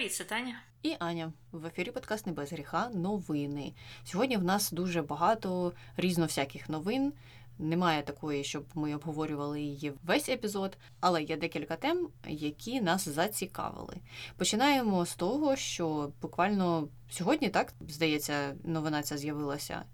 Привіт, це Таня. І Аня в ефірі подкаст «Не без гріха. Новини. Сьогодні в нас дуже багато різно всяких новин. Немає такої, щоб ми обговорювали її весь епізод, але є декілька тем, які нас зацікавили. Починаємо з того, що буквально сьогодні, так здається, новина ця з'явилася.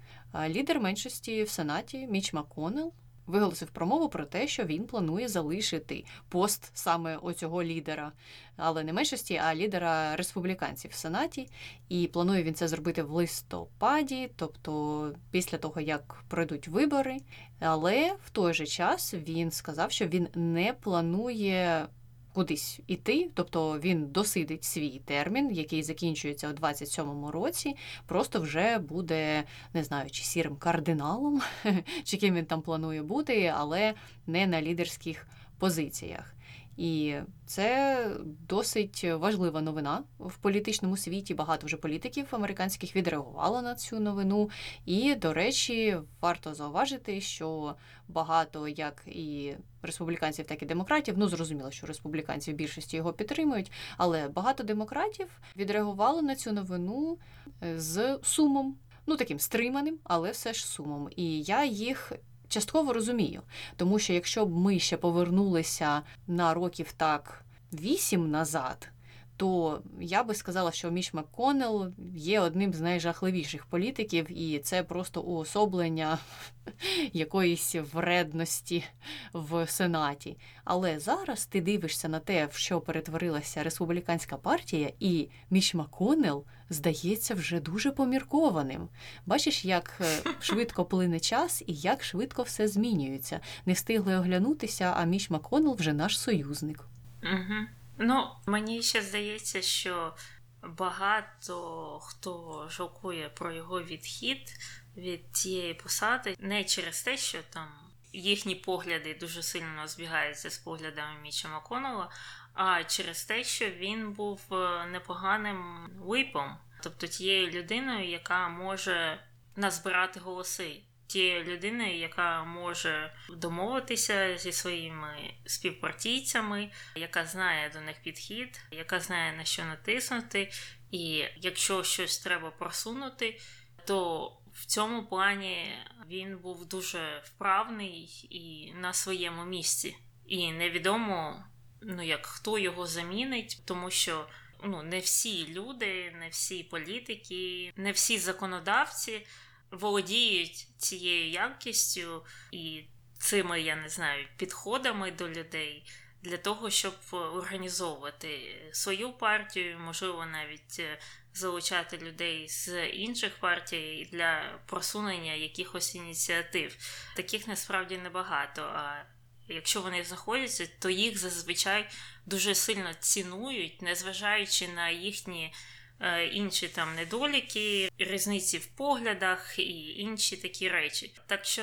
Лідер меншості в Сенаті Міч Маконел виголосив промову про те, що він планує залишити пост саме оцього лідера, але не меншості, а лідера республіканців в Сенаті. І планує він це зробити в листопаді, тобто після того, як пройдуть вибори. Але в той же час він сказав, що він не планує кудись іти, тобто він досидить свій термін, який закінчується у 27-му році, просто вже буде, не знаю, чи сірим кардиналом, чи ким він там планує бути, але не на лідерських позиціях. І це досить важлива новина в політичному світі. Багато вже політиків американських відреагувало на цю новину. І, до речі, варто зауважити, що багато як і республіканців, так і демократів. Ну зрозуміло, що республіканці в більшості його підтримують, але багато демократів відреагувало на цю новину е, з сумом. Ну, таким стриманим, але все ж сумом. І я їх частково розумію. Тому що якщо б ми ще повернулися на років так вісім назад, то я би сказала, що Міч МакКоннелл є одним з найжахливіших політиків, і це просто уособлення якоїсь вредності в Сенаті. Але зараз ти дивишся на те, в що перетворилася республіканська партія, і Міч МакКоннелл здається вже дуже поміркованим. Бачиш, як е, швидко плине час і як швидко все змінюється. Не встигли оглянутися, а Міч МакКоннелл вже наш союзник. Угу. Ну, мені ще здається, що багато хто жалкує про його відхід від цієї посади. Не через те, що там їхні погляди дуже сильно збігаються з поглядами Міча Маконова, а через те, що він був е, непоганим випом, тобто тією людиною, яка може назбирати голоси тією людиною, яка може домовитися зі своїми співпартійцями, яка знає до них підхід, яка знає на що натиснути, і якщо щось треба просунути, то в цьому плані він був дуже вправний і на своєму місці. І невідомо, ну як хто його замінить, тому що ну не всі люди, не всі політики, не всі законодавці володіють цією якістю і цими, я не знаю, підходами до людей для того, щоб організовувати свою партію, можливо, навіть е, залучати людей з інших партій для просунення якихось ініціатив. Таких насправді небагато. А якщо вони знаходяться, то їх зазвичай дуже сильно цінують, незважаючи на їхні. Е, інші там недоліки, різниці в поглядах і інші такі речі. Так що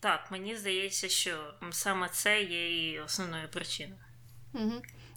так, мені здається, що саме це є і основною причиною. Угу.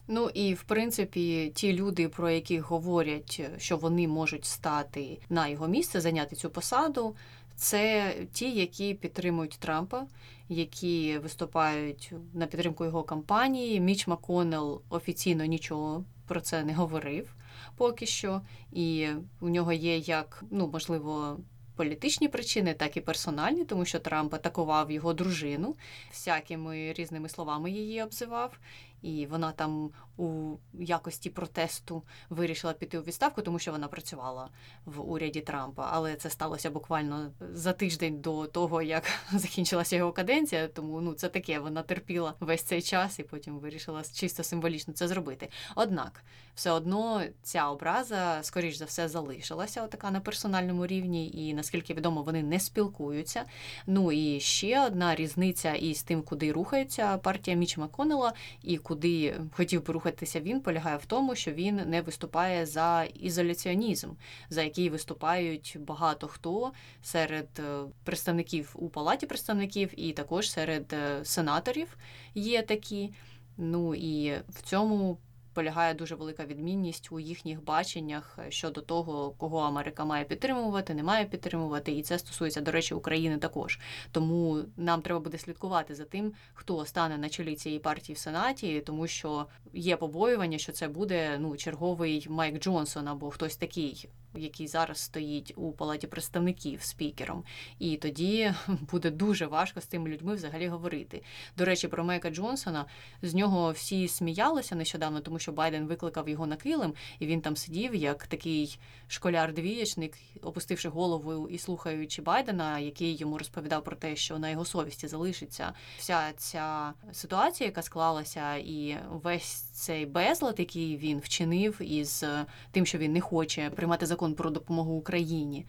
Ну і в принципі, ті люди, про яких говорять, що вони можуть стати на його місце, зайняти цю посаду, це ті, які підтримують Трампа, які виступають на підтримку його кампанії. Міч Маконел офіційно нічого про це не говорив поки що, і у нього є як ну можливо. Політичні причини, так і персональні, тому що Трамп атакував його дружину, всякими різними словами її обзивав, і вона там у якості протесту вирішила піти у відставку, тому що вона працювала в уряді Трампа. Але це сталося буквально за тиждень до того, як закінчилася його каденція. Тому ну це таке, вона терпіла весь цей час і потім вирішила чисто символічно це зробити. Однак, все одно ця образа, скоріш за все, залишилася отака на персональному рівні, і наскільки відомо, вони не спілкуються. Ну і ще одна різниця із тим, куди рухається партія Міч Маконела і куди хотів би рухатися він, полягає в тому, що він не виступає за ізоляціонізм, за який виступають багато хто серед е, представників у палаті представників, і також серед е, сенаторів є такі. Ну і в цьому полягає дуже велика відмінність у їхніх баченнях щодо того, кого Америка має підтримувати, не має підтримувати, і це стосується, до речі, України також. Тому нам треба буде слідкувати за тим, хто стане на чолі цієї партії в Сенаті, тому що є побоювання, що це буде ну черговий Майк Джонсон або хтось такий який зараз стоїть у палаті представників спікером, і тоді буде дуже важко з цими людьми взагалі говорити. До речі, про Майка Джонсона з нього всі сміялися нещодавно, тому що Байден викликав його на килим, і він там сидів як такий школяр-двієчник, опустивши голову і слухаючи Байдена, який йому розповідав про те, що на його совісті залишиться вся ця ситуація, яка склалася, і весь цей безлад, який він вчинив, із тим, що він не хоче приймати закон закон про допомогу Україні.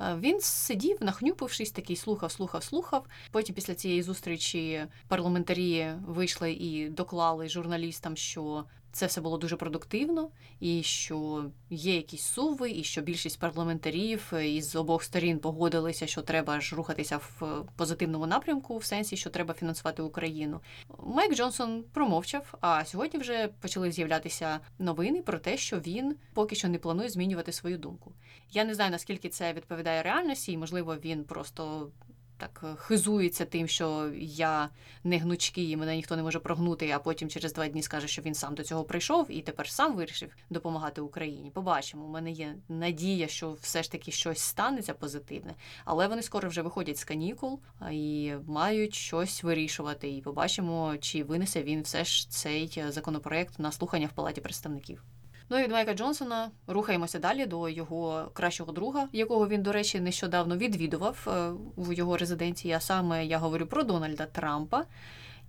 Е, він сидів, нахнюпившись, такий слухав, слухав, слухав. Потім після цієї зустрічі парламентарі вийшли і доклали журналістам, що це все було дуже продуктивно, і що є якісь суви, і що більшість парламентарів із обох сторін погодилися, що треба ж рухатися в позитивному напрямку, в сенсі, що треба фінансувати Україну. Майк Джонсон промовчав. А сьогодні вже почали з'являтися новини про те, що він поки що не планує змінювати свою думку. Я не знаю наскільки це відповідає реальності, і можливо він просто так е, хизується тим, що я не гнучкий, і мене ніхто не може прогнути, а потім через два дні скаже, що він сам до цього прийшов і тепер сам вирішив допомагати Україні. Побачимо, у мене є надія, що все ж таки щось станеться позитивне, але вони скоро вже виходять з канікул і мають щось вирішувати. І побачимо, чи винесе він все ж цей законопроект на слухання в палаті представників. Ну і від Майка Джонсона рухаємося далі до його кращого друга, якого він, до речі, нещодавно відвідував е, в його резиденції. А саме я говорю про Дональда Трампа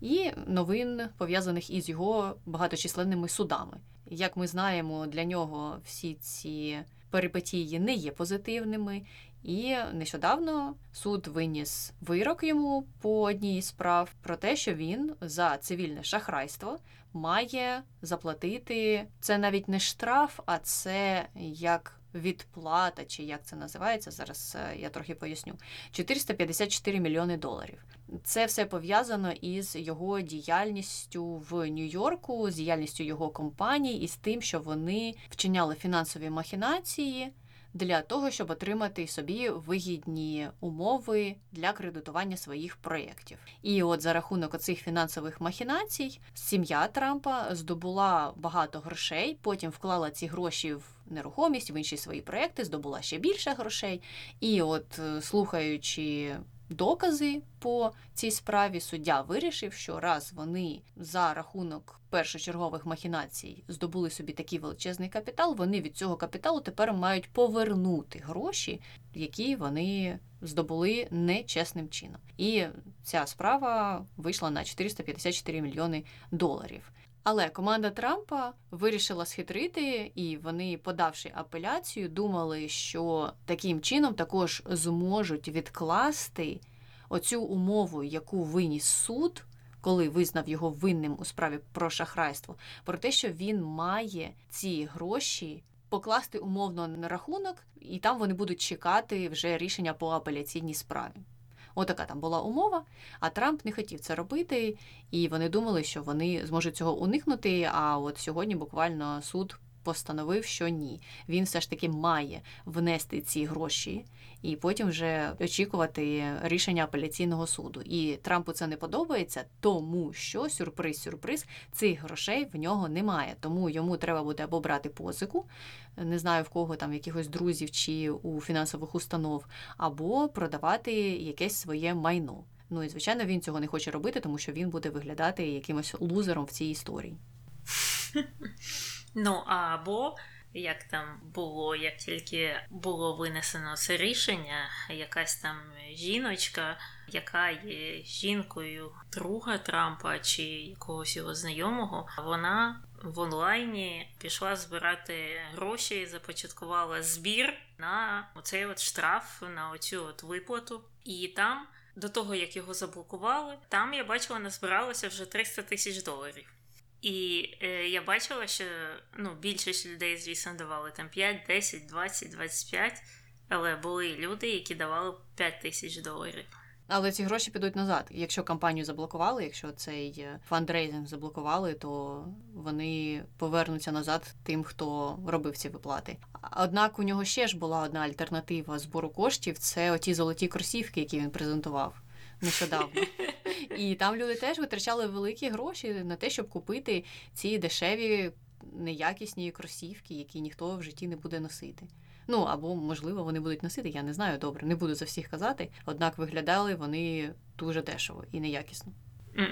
і новин пов'язаних із його багаточисленними судами. Як ми знаємо, для нього всі ці перипетії не є позитивними. І нещодавно суд виніс вирок йому по одній із справ про те, що він за цивільне шахрайство має заплатити це навіть не штраф, а це як відплата, чи як це називається. Зараз е, я трохи поясню. 454 мільйони доларів. Це все пов'язано із його діяльністю в Нью-Йорку, з діяльністю його компаній і з тим, що вони вчиняли фінансові махінації для того, щоб отримати собі вигідні умови для кредитування своїх проєктів. І от за рахунок цих фінансових махінацій сім'я Трампа здобула багато грошей, потім вклала ці гроші в нерухомість, в інші свої проекти, здобула ще більше грошей. І от е, слухаючи докази по цій справі, суддя вирішив, що раз вони за рахунок першочергових махінацій здобули собі такий величезний капітал, вони від цього капіталу тепер мають повернути гроші, які вони здобули нечесним чином. І ця справа вийшла на 454 мільйони доларів. Але команда Трампа вирішила схитрити, і вони, подавши апеляцію, думали, що таким чином також зможуть відкласти оцю умову, яку виніс суд, коли визнав його винним у справі про шахрайство, про те, що він має ці гроші покласти умовно на рахунок, і там вони будуть чекати вже рішення по апеляційній справі. Отака там була умова, а Трамп не хотів це робити, і вони думали, що вони зможуть цього уникнути. А от сьогодні буквально суд постановив, що ні. Він все ж таки має внести ці гроші і потім вже очікувати рішення апеляційного суду. І Трампу це не подобається, тому що сюрприз-сюрприз цих грошей в нього немає. Тому йому треба буде або брати позику, не знаю в кого там якихось друзів чи у фінансових установ, або продавати якесь своє майно. Ну і звичайно він цього не хоче робити, тому що він буде виглядати якимось лузером в цій історії. Ну або як там було, як тільки було винесено це рішення, якась там жіночка, яка є жінкою друга Трампа чи якогось його знайомого, вона в онлайні пішла збирати гроші, започаткувала збір на оцей от штраф, на оцю от виплату. І там, до того як його заблокували, там я бачила, назбиралося вже 300 тисяч доларів. І е, я бачила, що ну, більшість людей, звісно, давали там 5, 10, 20, 25, але були люди, які давали 5 тисяч доларів. Але ці гроші підуть назад. Якщо кампанію заблокували, якщо цей е, фандрейзинг заблокували, то вони повернуться назад тим, хто робив ці виплати. Однак у нього ще ж була одна альтернатива збору коштів це оті золоті кросівки, які він презентував нещодавно. І там люди теж витрачали великі гроші на те, щоб купити ці дешеві неякісні кросівки, які ніхто в житті не буде носити. Ну або, можливо, вони будуть носити, я не знаю добре, не буду за всіх казати. Однак виглядали вони дуже дешево і неякісно.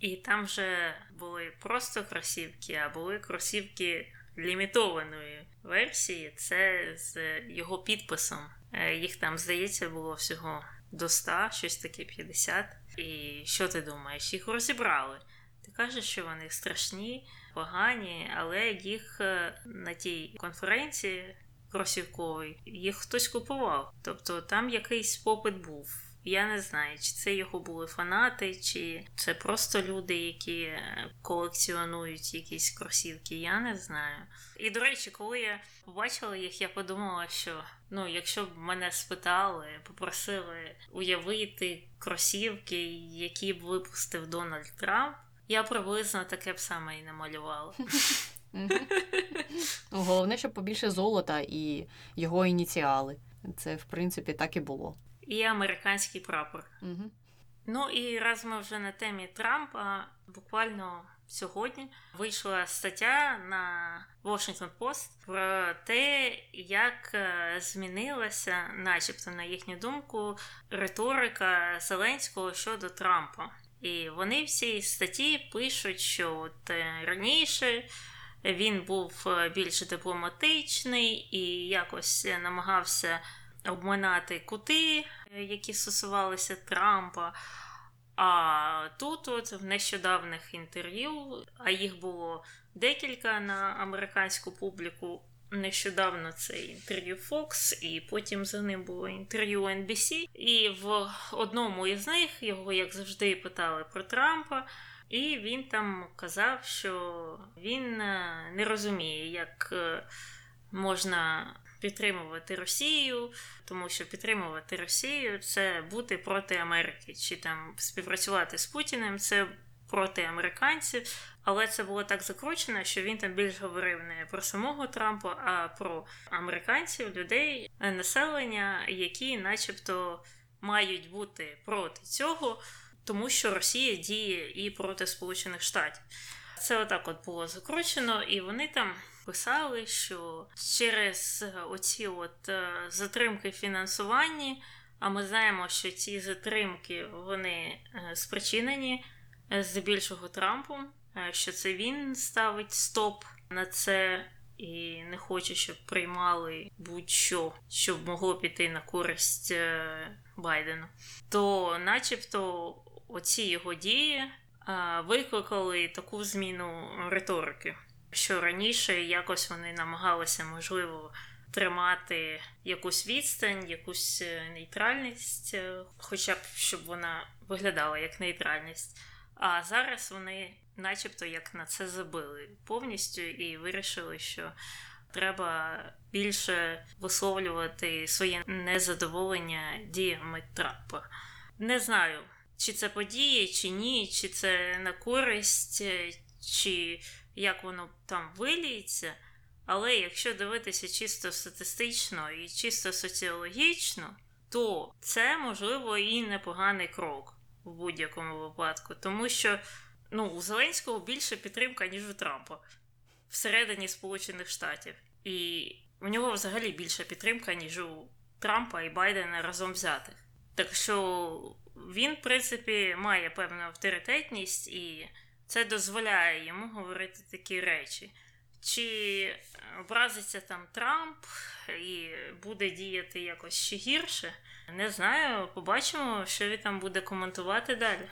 І там вже були просто кросівки, а були кросівки лімітованої версії. Це з його підписом. Е, їх там, здається, було всього до 100, щось таке 50. І що ти думаєш? Їх розібрали. Ти кажеш, що вони страшні, погані, але їх е, на тій конференції кросівковій їх хтось купував. Тобто там якийсь попит був. Я не знаю, чи це його були фанати, чи це просто люди, які е, колекціонують якісь кросівки. Я не знаю. І до речі, коли я побачила їх, я подумала, що ну, якщо б мене спитали, попросили уявити кросівки, які б випустив Дональд Трамп, я приблизно таке б саме і намалювала. Ну, головне, щоб побільше золота і його ініціали. Це, в принципі, так і було. І американський прапор. Угу. Ну і раз ми вже на темі Трампа, буквально сьогодні вийшла стаття на Washington Post про те, як е, змінилася, начебто, на їхню думку, риторика Зеленського щодо Трампа. І вони в цій статті пишуть, що от е, раніше він був е, більш дипломатичний і якось намагався обминати кути, які стосувалися Трампа. А тут, от в нещодавних інтерв'ю, а їх було декілька на американську публіку. Нещодавно це інтерв'ю Fox, і потім за ним було інтерв'ю NBC. І в одному із них його, як завжди, питали про Трампа, і він там казав, що він е, не розуміє, як е, можна підтримувати Росію, тому що підтримувати Росію це бути проти Америки, чи там співпрацювати з Путіним це проти американців. Але це було так закручено, що він там більш говорив не про самого Трампа, а про американців, людей, населення, які, начебто, мають бути проти цього, тому що Росія діє і проти Сполучених Штатів. Це отак от було закручено, і вони там писали, що через оці от е, затримки фінансування, а ми знаємо, що ці затримки вони е, спричинені е, здебільшого Трампом, що це він ставить стоп на це. І не хоче, щоб приймали будь-що, щоб могло піти на користь Байдену. То, начебто, оці його дії викликали таку зміну риторики що раніше якось вони намагалися, можливо, тримати якусь відстань, якусь е, нейтральність, е, хоча б щоб вона виглядала як нейтральність. А зараз вони, начебто, як на це забили повністю і вирішили, що треба більше висловлювати своє незадоволення діями Трампа. Не знаю, чи це події, чи ні, чи це на користь, е, чи як воно там виліється, але якщо дивитися чисто статистично і чисто соціологічно, то це можливо і непоганий крок в будь-якому випадку, тому що ну, у Зеленського більше підтримка, ніж у Трампа всередині Сполучених Штатів. І у нього взагалі більша підтримка, ніж у Трампа і Байдена разом взятих. Так що він, в принципі, має певну авторитетність і це дозволяє йому говорити такі речі. Чи образиться там Трамп і буде діяти якось ще гірше? Не знаю, побачимо, що він там буде коментувати далі.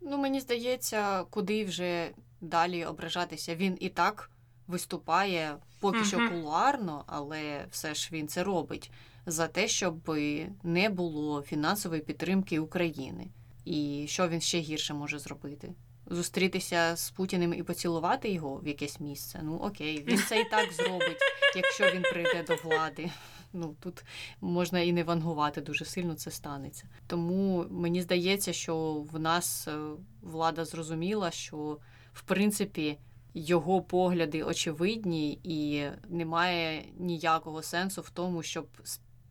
Ну, мені здається, куди вже далі ображатися. Він і так виступає поки угу. що кулуарно, але все ж він це робить за те, щоб не було фінансової підтримки України. І що він ще гірше може зробити? Зустрітися з Путіним і поцілувати його в якесь місце. Ну окей, він це і так зробить, якщо він прийде до влади. Ну тут можна і не вангувати дуже сильно це станеться. Тому мені здається, що в нас е, влада зрозуміла, що в принципі його погляди очевидні, і немає ніякого сенсу в тому, щоб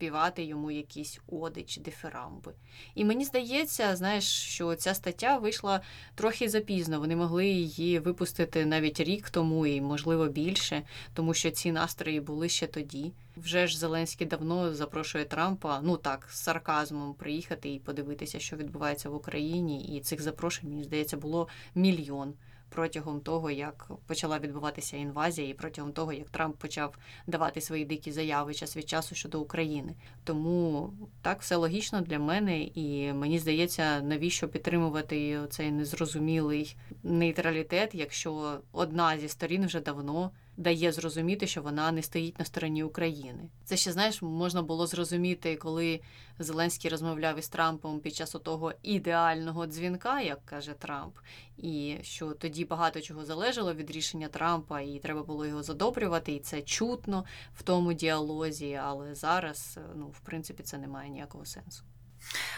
співати йому якісь оди чи дифирамби. І мені здається, знаєш, що ця стаття вийшла трохи запізно. Вони могли її випустити навіть рік тому і, можливо, більше, тому що ці настрої були ще тоді. Вже ж Зеленський давно запрошує Трампа, ну так, з сарказмом приїхати і подивитися, що відбувається в Україні. І цих запрошень, мені здається, було мільйон протягом того, як почала відбуватися інвазія, і протягом того, як Трамп почав давати свої дикі заяви час від часу щодо України. Тому так все логічно для мене, і мені здається, навіщо підтримувати цей незрозумілий нейтралітет, якщо одна зі сторін вже давно дає зрозуміти, що вона не стоїть на стороні України. Це ще знаєш, можна було зрозуміти, коли Зеленський розмовляв із Трампом під час того ідеального дзвінка, як каже Трамп, і що тоді багато чого залежало від рішення Трампа, і треба було його задобрювати, і це чутно в тому діалозі. Але зараз, ну, в принципі, це не має ніякого сенсу.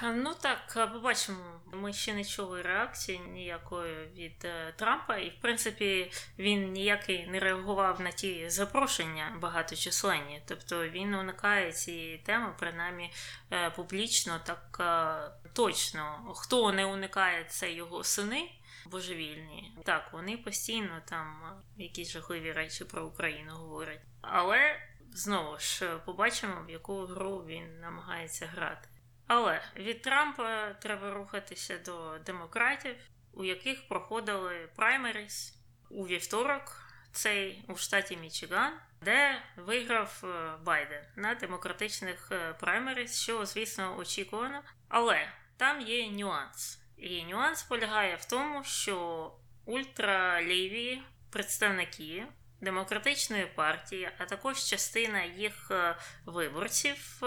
Ну так, побачимо. Ми ще не чули реакції ніякої від е, Трампа, і в принципі він ніякий не реагував на ті запрошення багаточисленні. Тобто він уникає цієї теми, принаймні е, публічно, так е, точно. Хто не уникає, це його сини. Божевільні. Так, вони постійно там якісь жахливі речі про Україну говорять. Але знову ж побачимо, в яку гру він намагається грати. Але від Трампа треба рухатися до демократів, у яких проходили праймеріс у вівторок, цей у штаті Мічиган, де виграв е, Байден на демократичних е, праймеріс, що, звісно, очікувано. Але там є нюанс. І нюанс полягає в тому, що ультраліві представники демократичної партії, а також частина їх е, виборців.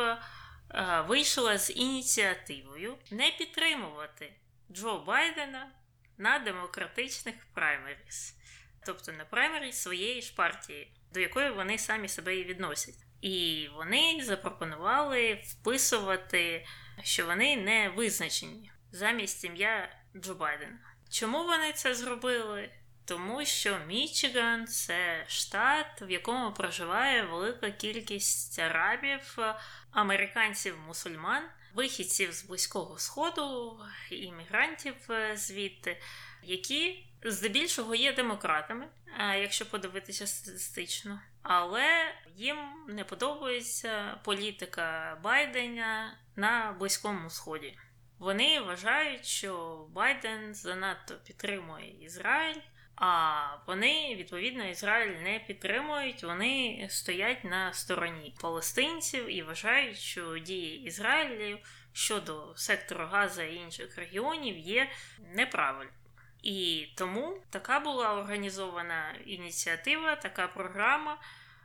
Е, вийшла з ініціативою не підтримувати Джо Байдена на демократичних праймеріс, тобто на праймеріс своєї ж партії, до якої вони самі себе і відносять. І вони запропонували вписувати, що вони не визначені замість ім'я Джо Байдена. Чому вони це зробили? Тому що Мічиган це штат, в якому проживає велика кількість арабів, американців-мусульман, вихідців з Близького Сходу, іммігрантів е, звідти, які здебільшого є демократами, якщо подивитися статистично. Але їм не подобається політика Байдена на Близькому Сході. Вони вважають, що Байден занадто підтримує Ізраїль. А вони відповідно Ізраїль не підтримують, вони стоять на стороні палестинців і вважають, що дії Ізраїлю щодо сектору Газа і інших регіонів є неправильною. І тому така була організована ініціатива, така програма,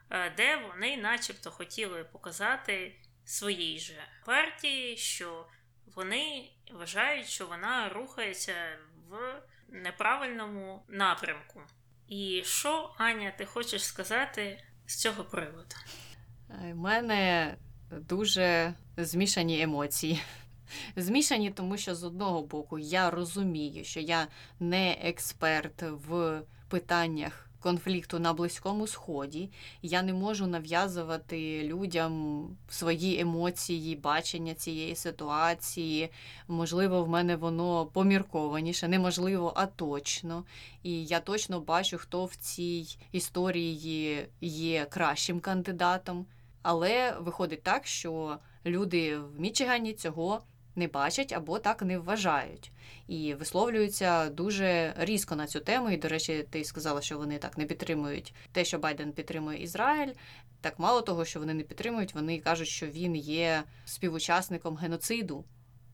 е, де вони, начебто, хотіли показати своїй же партії, що вони вважають, що вона рухається в неправильному напрямку. І що, Аня, ти хочеш сказати з цього приводу? У е, мене дуже змішані емоції. Змішані, тому що з одного боку я розумію, що я не експерт в питаннях конфлікту на Близькому Сході. Я не можу нав'язувати людям свої емоції, бачення цієї ситуації. Можливо, в мене воно поміркованіше, неможливо, а точно. І я точно бачу, хто в цій історії є кращим кандидатом. Але виходить так, що люди в Мічигані цього не бачать або так не вважають. І висловлюються дуже різко на цю тему. І, до речі, ти сказала, що вони так не підтримують те, що Байден підтримує Ізраїль. Так мало того, що вони не підтримують, вони кажуть, що він є співучасником геноциду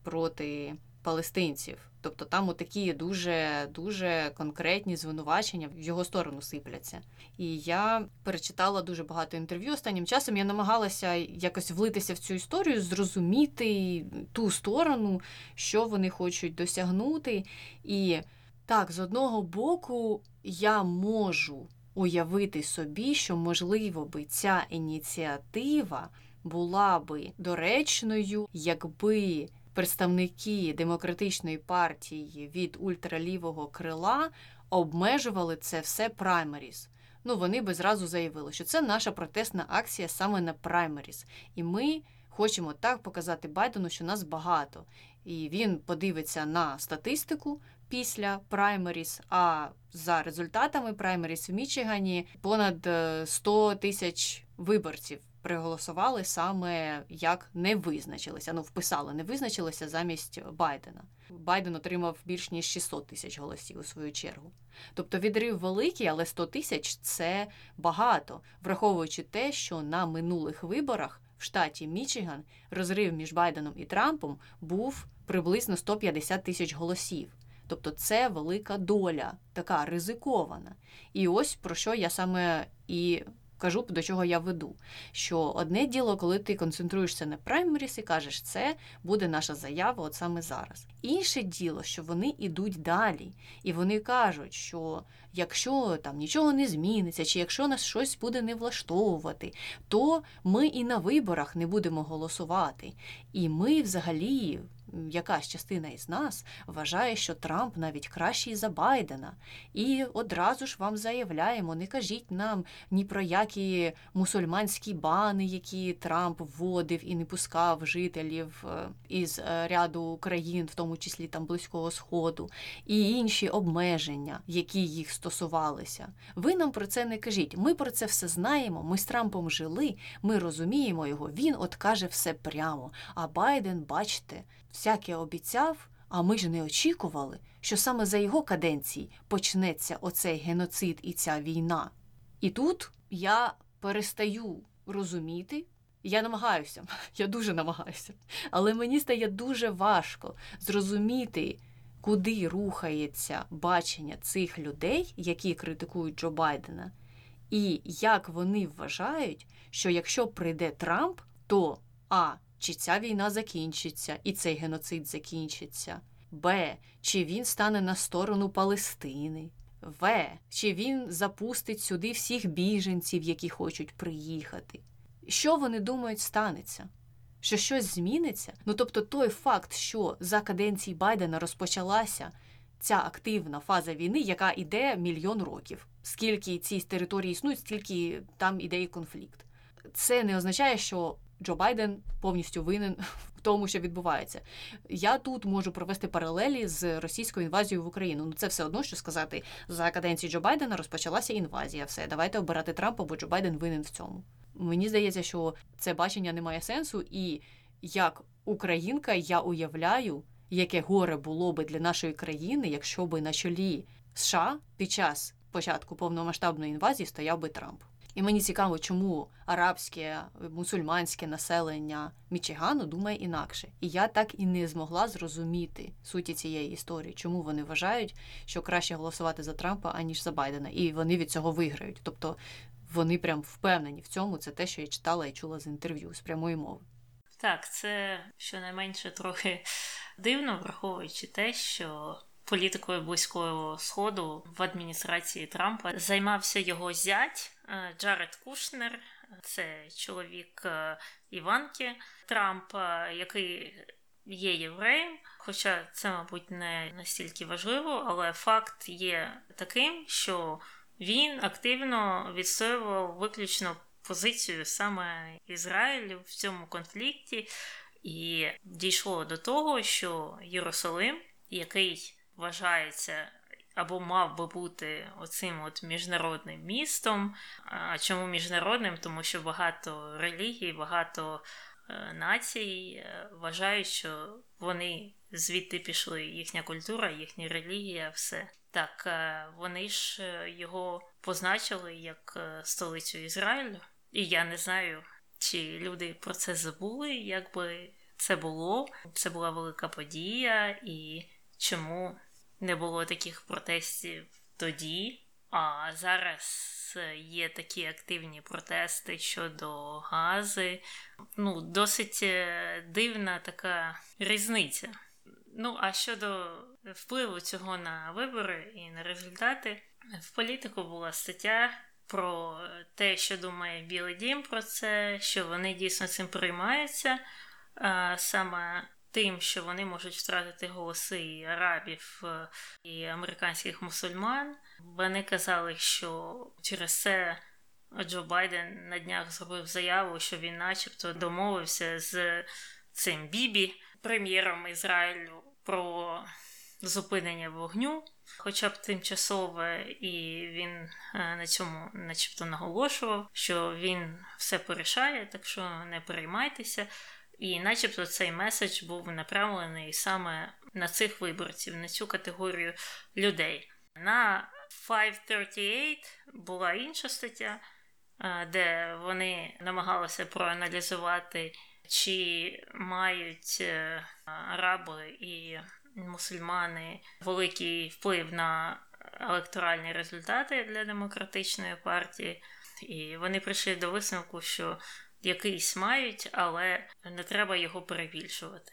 проти палестинців. Тобто там такі дуже дуже конкретні звинувачення в його сторону сипляться. І я перечитала дуже багато інтерв'ю. Останнім часом я намагалася якось влитися в цю історію, зрозуміти ту сторону, що вони хочуть досягнути. І Так, з одного боку, я можу уявити собі, що, можливо, би ця ініціатива була би доречною, якби представники демократичної партії від ультралівого крила обмежували це все праймеріс. Ну, вони би зразу заявили, що це наша протестна акція саме на праймеріс. І ми хочемо так показати Байдену, що нас багато. І він подивиться на статистику після праймеріс. А за результатами праймеріс в Мічигані понад 100 е, тисяч виборців проголосували саме як не визначилися. Ну, вписали, не визначилися замість Байдена. Байден отримав більш ніж 600 тисяч голосів у свою чергу. Тобто відрив великий, але 100 тисяч це багато, враховуючи те, що на минулих виборах в штаті Мічиган розрив між Байденом і Трампом був приблизно 150 тисяч голосів. Тобто це велика доля, така ризикована. І ось про що я саме і кажу, до чого я веду. Що одне діло, коли ти концентруєшся на праймеріс і кажеш, це буде наша заява от саме зараз. Інше діло, що вони йдуть далі, і вони кажуть, що якщо там нічого не зміниться, чи якщо нас щось буде не влаштовувати, то ми і на виборах не будемо голосувати. І ми взагалі якась частина із нас вважає, що Трамп навіть кращий за Байдена. І одразу ж вам заявляємо: не кажіть нам ні про які мусульманські бани, які Трамп вводив і не пускав жителів е, із е, ряду країн, в тому числі там Близького Сходу, і інші обмеження, які їх стосувалися. Ви нам про це не кажіть. Ми про це все знаємо. Ми з Трампом жили, ми розуміємо його. Він от каже все прямо. А Байден, бачите, всяке обіцяв, а ми ж не очікували, що саме за його каденції почнеться оцей геноцид і ця війна. І тут я перестаю розуміти. Я намагаюся, я дуже намагаюся, але мені стає дуже важко зрозуміти, куди рухається бачення цих людей, які критикують Джо Байдена, і як вони вважають, що якщо прийде Трамп, то А. Чи ця війна закінчиться і цей геноцид закінчиться? Б. Чи він стане на сторону Палестини? В. Чи він запустить сюди всіх біженців, які хочуть приїхати? Що вони думають станеться? Що щось зміниться? Ну тобто, той факт, що за каденції Байдена розпочалася ця активна фаза війни, яка йде мільйон років. Скільки ці території існують, стільки там іде і конфлікт. Це не означає, що Джо Байден повністю винен в тому, що відбувається. Я тут можу провести паралелі з російською інвазією в Україну. Ну це все одно, що сказати за каденції Джо Байдена розпочалася інвазія. Все, давайте обирати Трампа, бо Джо Байден винен в цьому. Мені здається, що це бачення не має сенсу, і як українка я уявляю, яке горе було би для нашої країни, якщо би на чолі США під час початку повномасштабної інвазії стояв би Трамп. І мені цікаво, чому арабське мусульманське населення Мічигану думає інакше. І я так і не змогла зрозуміти суті цієї історії, чому вони вважають, що краще голосувати за Трампа аніж за Байдена, і вони від цього виграють. Тобто вони прям впевнені в цьому. Це те, що я читала і чула з інтерв'ю з прямої мови. Так, це щонайменше трохи дивно, враховуючи те, що політикою близького сходу в адміністрації Трампа займався його зять Джаред Кушнер, це чоловік е, Іванки Трампа, який є євреєм. Хоча це, мабуть, не настільки важливо, але факт є таким, що він активно відстоював виключно позицію саме Ізраїлю в цьому конфлікті, і дійшло до того, що Єрусалим, який вважається або мав би бути оцим от міжнародним містом. А чому міжнародним? Тому що багато релігій, багато е, націй е, вважають, що вони звідти пішли, їхня культура, їхня релігія, все. Так, е, вони ж його позначили як столицю Ізраїлю. І я не знаю, чи люди про це забули, якби це було. Це була велика подія, і чому не було таких протестів тоді, а зараз є такі активні протести щодо гази. Ну, досить е, дивна така різниця. Ну, а щодо впливу цього на вибори і на результати, в політику була стаття про те, що думає Білий Дім про це, що вони дійсно цим приймаються, саме тим, що вони можуть втратити голоси і арабів е, і американських мусульман. Вони казали, що через це. Джо Байден на днях зробив заяву, що він, начебто, домовився з цим Бібі, прем'єром Ізраїлю, про зупинення вогню, хоча б тимчасове, і він е, на цьому, начебто, наголошував, що він все порішає, так що не переймайтеся. І, начебто, цей меседж був направлений саме на цих виборців, на цю категорію людей. На 538 була інша стаття, е, де вони намагалися проаналізувати, чи мають е, араби і мусульмани великий вплив на електоральні результати для демократичної партії, і вони прийшли до висновку, що якийсь мають, але не треба його перебільшувати.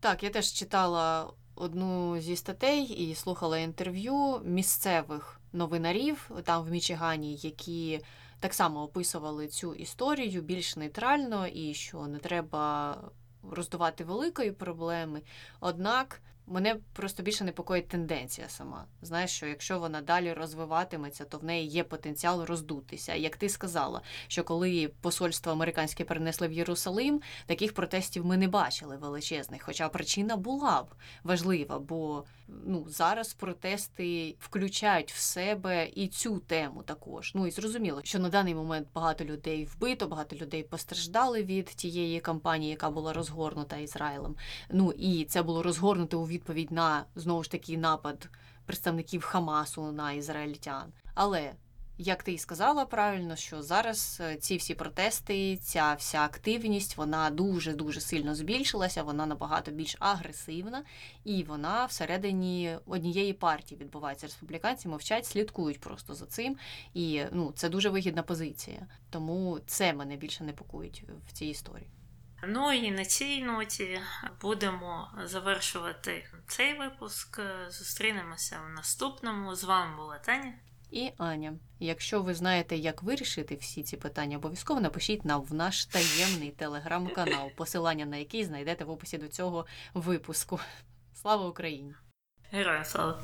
Так, я теж читала одну зі статей і слухала інтерв'ю місцевих новинарів там в Мічигані, які так само описували цю історію більш нейтрально і що не треба роздувати великої проблеми. Однак Мене просто більше непокоїть тенденція сама. Знаєш, що якщо вона далі розвиватиметься, то в неї є потенціал роздутися. Як ти сказала, що коли посольство американське перенесли в Єрусалим, таких протестів ми не бачили величезних. Хоча причина була б важлива, бо ну зараз протести включають в себе і цю тему також. Ну і зрозуміло, що на даний момент багато людей вбито, багато людей постраждали від тієї кампанії, яка була розгорнута Ізраїлем. Ну і це було розгорнуто у відповідь на знову ж таки напад представників Хамасу на ізраїльтян. Але як ти і сказала правильно, що зараз е, ці всі протести, ця вся активність, вона дуже дуже сильно збільшилася, вона набагато більш агресивна, і вона всередині однієї партії відбувається. Республіканці мовчать, слідкують просто за цим, і ну це дуже вигідна позиція. Тому це мене більше непокоїть в цій історії. Ну і на цій ноті будемо завершувати цей випуск. Зустрінемося в наступному. З вами була Таня і Аня. Якщо ви знаєте, як вирішити всі ці питання, обов'язково напишіть нам в наш таємний телеграм-канал, посилання на який знайдете в описі до цього випуску. Слава Україні! Героям слава!